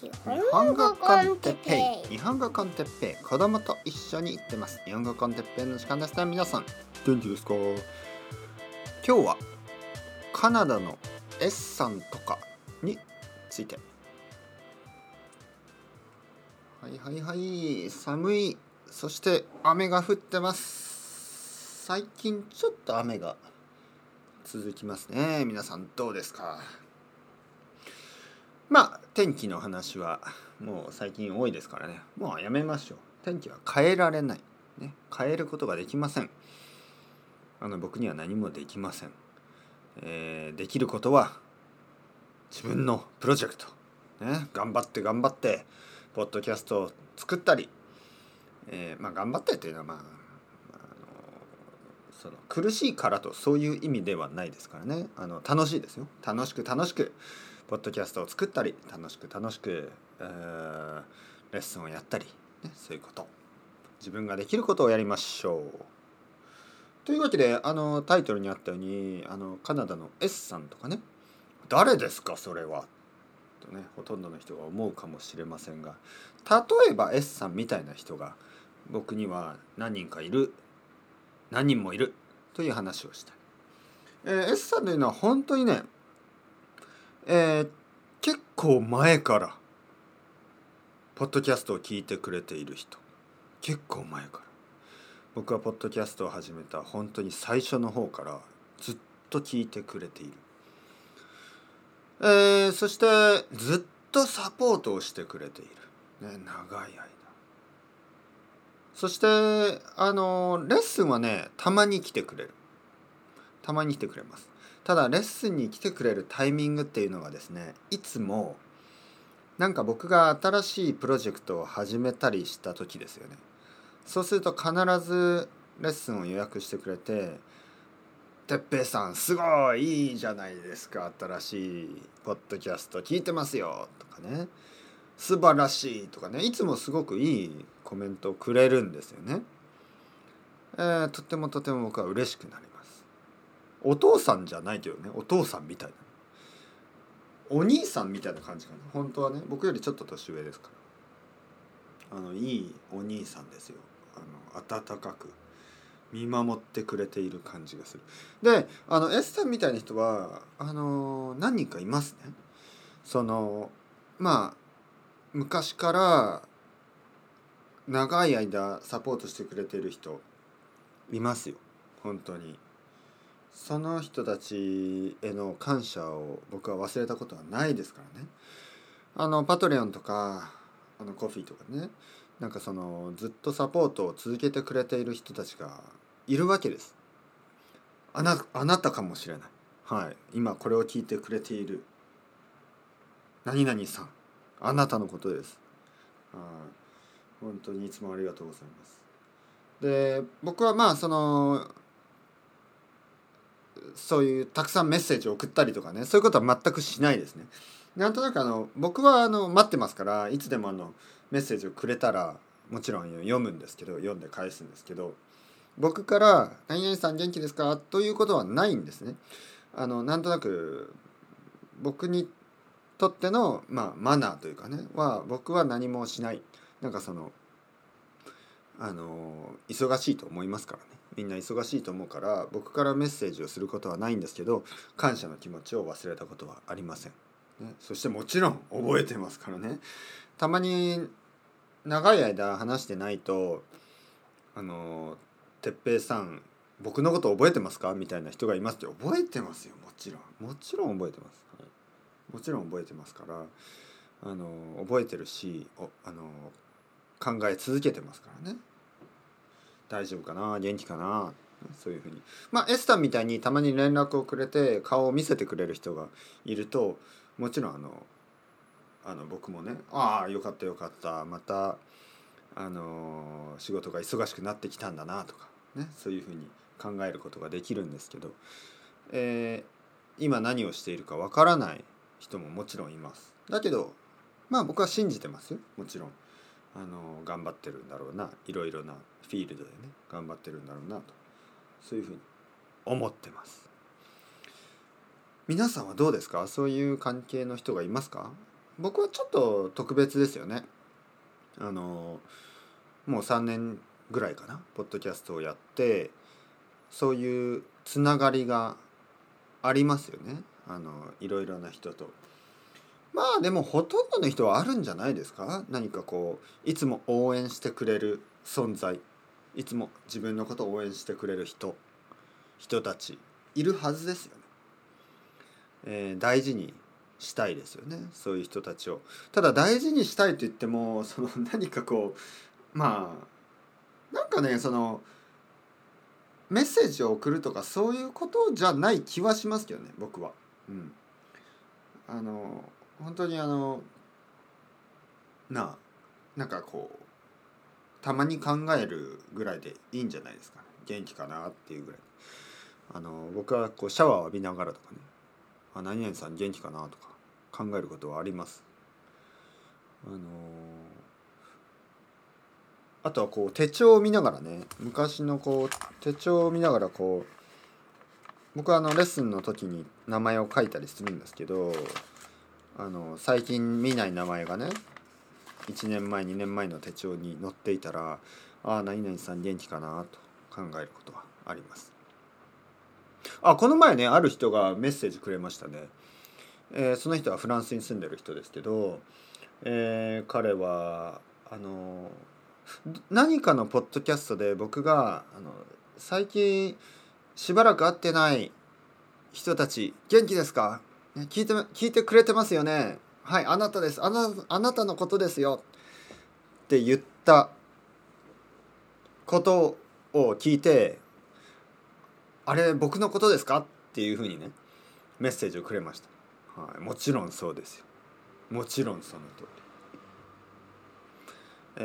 日日本語コンテッペイ。日本語コンテッペイ。子供と一緒に行ってます。日本語コンテッペイの時間ですね。皆さん。元気ですか？今日はカナダの S さんとかについて。はいはいはい。寒い。そして雨が降ってます。最近ちょっと雨が続きますね。皆さんどうですか？まあ天気の話はもう最近多いですからね。もうやめましょう。天気は変えられない、ね、変えることができません。あの僕には何もできません、えー、できることは自分のプロジェクト、ね、頑張って頑張ってポッドキャストを作ったり、えー、まあ頑張ってっていうのはまあその苦しいからとそういう意味ではないですからね。あの楽しいですよ。楽しく楽しく。ポッドキャストを作ったり楽しく楽しく、レッスンをやったり、ね、そういうこと。自分ができることをやりましょう。というわけであのタイトルにあったようにあのカナダの S さんとかね。誰ですか？それは。とねほとんどの人が思うかもしれませんが。例えば S さんみたいな人が僕には何人かいる。何人もいる。という話をした、えー、S さんというのは本当にねえー、結構前からポッドキャストを聞いてくれている人。結構前から。僕はポッドキャストを始めた本当に最初の方からずっと聞いてくれている、えー、そしてずっとサポートをしてくれている、ね、長い間。そしてあのレッスンはねたまに来てくれる。たまに来てくれます。ただレッスンに来てくれるタイミングっていうのがですねいつもなんか僕が新しいプロジェクトを始めたりした時ですよね。そうすると必ずレッスンを予約してくれて「哲平さんすごいいいじゃないですか新しいポッドキャスト聞いてますよ」とかね「素晴らしい」とかね。いつもすごくいいコメントをくれるんですよね。えー、とてもとても僕は嬉しくなりお父さんじゃないけどねお父さんみたいな。お兄さんみたいな感じかな。本当はね僕よりちょっと年上ですから。あのいいお兄さんですよ。あの温かく見守ってくれている感じがする。であの S さんみたいな人はあの何人かいますね。そのまあ昔から長い間サポートしてくれてる人いますよ。本当に。その人たちへの感謝を僕は忘れたことはないですからね。あのパトレオンとかあのコフィーとかね。なんかそのずっとサポートを続けてくれている人たちがいるわけです。あなあなたかもしれない。はい。今これを聞いてくれている。何々さん。あなたのことです。はい。本当にいつもありがとうございます。で僕はまあそのそういうたくさんメッセージを送ったりとかねそういうことは全くしないですね。なんとなくあの僕はあの待ってますからいつでもあのメッセージをくれたらもちろん読むんですけど読んで返すんですけど僕から「何々さん元気ですか?」ということはないんですね。あのなんとなく僕にとっての、まあ、マナーというかねは僕は何もしないなんかそのあの忙しいと思いますからね。みんな忙しいと思うから僕からメッセージをすることはないんですけど感謝の気持ちを忘れたことはありません、ね、そしてもちろん覚えてますからね。たまに長い間話してないとあの哲平さん僕のこと覚えてますか？みたいな人がいますって。覚えてますよ。もちろん。もちろん覚えてます、はい、もちろん覚えてますからあの覚えてるしおあの考え続けてますからね。大丈夫かな？元気かな？そういうふうに。まあエスタみたいにたまに連絡をくれて顔を見せてくれる人がいるともちろんあのあの僕もねああよかったよかった。またあの仕事が忙しくなってきたんだなとかねそういうふうに考えることができるんですけど、えー、今何をしているかわからない人ももちろんいます。だけどまあ僕は信じてますよ。もちろん。あの頑張ってるんだろうないろいろなフィールドでね頑張ってるんだろうなとそういうふうに思ってます。皆さんはどうですか？そういう関係の人がいますか？僕はちょっと特別ですよね。あのもう3年ぐらいかなポッドキャストをやってそういうつながりがありますよね。あのいろいろな人と。まあでもほとんどの人はあるんじゃないですか？何かこういつも応援してくれる存在いつも自分のことを応援してくれる人人たちいるはずですよね。えー、大事にしたいですよねそういう人たちを。ただ大事にしたいと言ってもその何かこうまあなんかねそのメッセージを送るとかそういうことじゃない気はしますけどね僕は。うん、あの本当にあのなあなんかこうたまに考えるぐらいでいいんじゃないですか、ね、元気かなっていうぐらい。あの僕はこうシャワーを浴びながらとかね。あ何々さん元気かなとか考えることはあります。あのあとはこう手帳を見ながらね昔のこう手帳を見ながらこう僕はあのレッスンの時に名前を書いたりするんですけどあの最近見ない名前がね1年前2年前の手帳に載っていたらああ何々さん元気かなと考えることはあります。あこの前ねある人がメッセージくれましたね、えー、その人はフランスに住んでる人ですけど、えー、彼はあの何かのポッドキャストで僕があの最近しばらく会ってない人たち元気ですか？聞いて聞いてくれてますよね。はいあなたです。あなあなたのことですよ。って言ったことを聞いてあれ僕のことですか？っていうふうにねメッセージをくれました、はい、もちろんそうですよ。もちろんその通り。え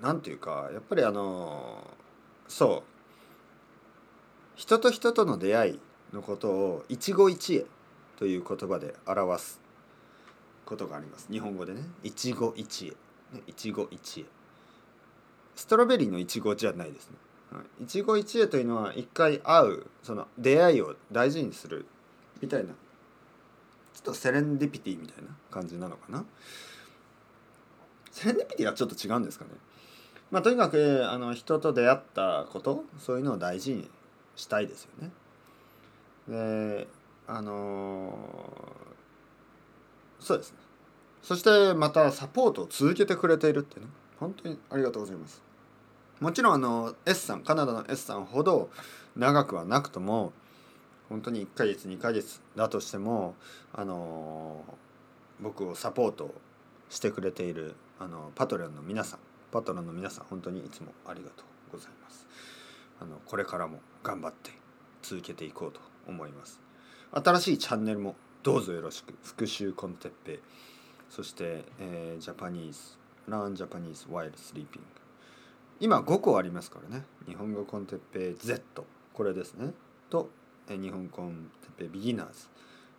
ー、なんていうかやっぱりあのそう。人と人との出会いのことを一期一会という言葉で表すことがあります。日本語でね。一期一会、ね、一期一会。ストロベリーのいちごじゃないですね。一期一会というのは一回会うその出会いを大事にするみたいな。ちょっとセレンディピティみたいな感じなのかな。セレンディピティはちょっと違うんですかね。まあとにかくあの人と出会ったことそういうのを大事にしたいですよね。であのそうですね。そしてまたサポートを続けてくれているってね。本当にありがとうございます。もちろんあの S さんカナダの S さんほど長くはなくとも本当に1ヶ月2ヶ月だとしてもあの僕をサポートしてくれているあのパトレオンの皆さんパトロンの皆さん本当にいつもありがとうございます。あのこれからも頑張って続けていこうと思います。新しいチャンネルもどうぞよろしく。復習コンテッペそして、えー、ジャパニーズランジャパニーズワイルスリーピング今5個ありますからね。日本語コンテッペ Z これですね。と、えー、日本コンテッペビギナーズ、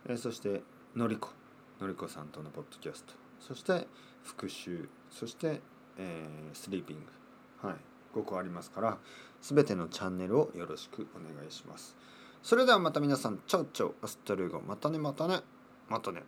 えー、そしてのりこ。のりこさんとのポッドキャスト。そして復習そして、えー、スリーピングはい。5個ありますから全てのチャンネルをよろしくお願いします。それではまた皆さん、チャウチャウ、アスタルゴ、またねまたね、またね。